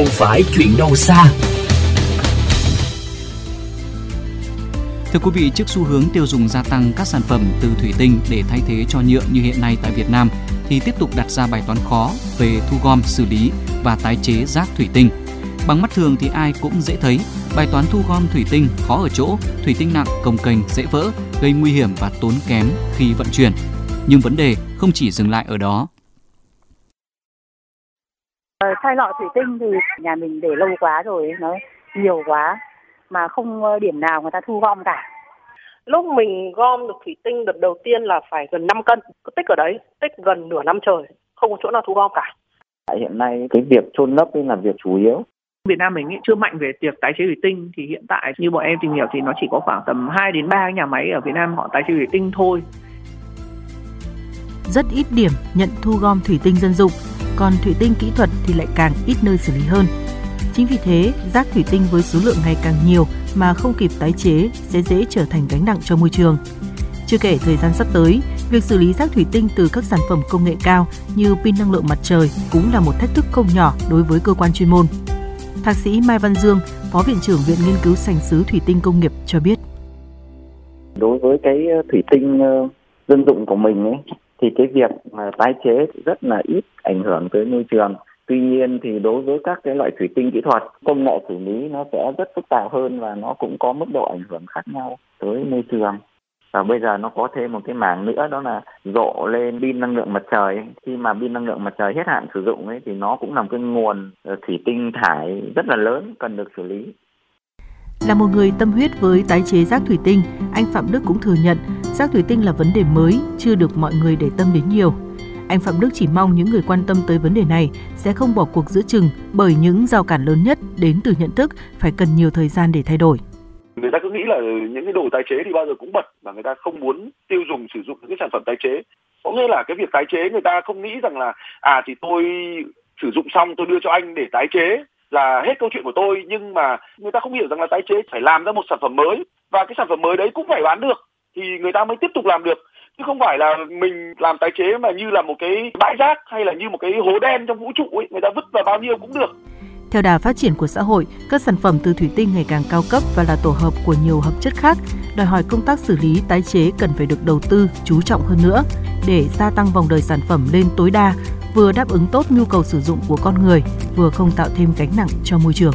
không phải chuyện đâu xa. Thưa quý vị, trước xu hướng tiêu dùng gia tăng các sản phẩm từ thủy tinh để thay thế cho nhựa như hiện nay tại Việt Nam, thì tiếp tục đặt ra bài toán khó về thu gom, xử lý và tái chế rác thủy tinh. Bằng mắt thường thì ai cũng dễ thấy, bài toán thu gom thủy tinh khó ở chỗ thủy tinh nặng, cồng kềnh, dễ vỡ, gây nguy hiểm và tốn kém khi vận chuyển. Nhưng vấn đề không chỉ dừng lại ở đó. Ờ, chai lọ thủy tinh thì nhà mình để lâu quá rồi, nó nhiều quá mà không ờ, điểm nào người ta thu gom cả. Lúc mình gom được thủy tinh đợt đầu tiên là phải gần 5 cân, cứ tích ở đấy, tích gần nửa năm trời, không có chỗ nào thu gom cả. Hiện nay cái việc chôn lấp là việc chủ yếu. Việt Nam mình chưa mạnh về việc tái chế thủy tinh thì hiện tại như bọn em tìm hiểu thì nó chỉ có khoảng tầm 2 đến 3 nhà máy ở Việt Nam họ tái chế thủy tinh thôi. Rất ít điểm nhận thu gom thủy tinh dân dụng, còn thủy tinh kỹ thuật thì lại càng ít nơi xử lý hơn. Chính vì thế, rác thủy tinh với số lượng ngày càng nhiều mà không kịp tái chế sẽ dễ trở thành gánh nặng cho môi trường. Chưa kể thời gian sắp tới, việc xử lý rác thủy tinh từ các sản phẩm công nghệ cao như pin năng lượng mặt trời cũng là một thách thức không nhỏ đối với cơ quan chuyên môn. Thạc sĩ Mai Văn Dương, Phó Viện trưởng Viện Nghiên cứu Sành xứ Thủy tinh Công nghiệp cho biết. Đối với cái ờ, thủy tinh ờ, dân dụng của mình ấy, thì cái việc mà tái chế rất là ít ảnh hưởng tới môi trường. Tuy nhiên thì đối với các cái loại thủy tinh kỹ thuật, công nghệ xử lý nó sẽ rất phức tạp hơn và nó cũng có mức độ ảnh hưởng khác nhau tới môi trường. Và bây giờ nó có thêm một cái mảng nữa đó là rộ lên pin năng lượng mặt trời. Khi mà pin năng lượng mặt trời hết hạn sử dụng ấy thì nó cũng là một cái nguồn ờ, thủy tinh thải rất là lớn cần được xử lý. Là một người tâm huyết với tái chế rác thủy tinh, anh Phạm Đức cũng thừa nhận rác thủy tinh là vấn đề mới, chưa được mọi người để tâm đến nhiều. Anh Phạm Đức chỉ mong những người quan tâm tới vấn đề này sẽ không bỏ cuộc giữa chừng bởi những rào cản lớn nhất đến từ nhận thức phải cần nhiều thời gian để thay đổi. Người ta cứ nghĩ là những cái đồ tái chế thì bao giờ cũng bật và người ta không muốn tiêu dùng sử dụng những cái sản phẩm tái chế. Có nghĩa là cái việc tái chế người ta không nghĩ rằng là à thì tôi sử dụng xong tôi đưa cho anh để tái chế là hết câu chuyện của tôi nhưng mà người ta không hiểu rằng là tái chế phải làm ra một sản phẩm mới và cái sản phẩm mới đấy cũng phải bán được thì người ta mới tiếp tục làm được chứ không phải là mình làm tái chế mà như là một cái bãi rác hay là như một cái hố đen trong vũ trụ ấy người ta vứt vào bao nhiêu cũng được theo đà phát triển của xã hội, các sản phẩm từ thủy tinh ngày càng cao cấp và là tổ hợp của nhiều hợp chất khác, đòi hỏi công tác xử lý tái chế cần phải được đầu tư chú trọng hơn nữa để gia tăng vòng đời sản phẩm lên tối đa, vừa đáp ứng tốt nhu cầu sử dụng của con người, vừa không tạo thêm gánh nặng cho môi trường.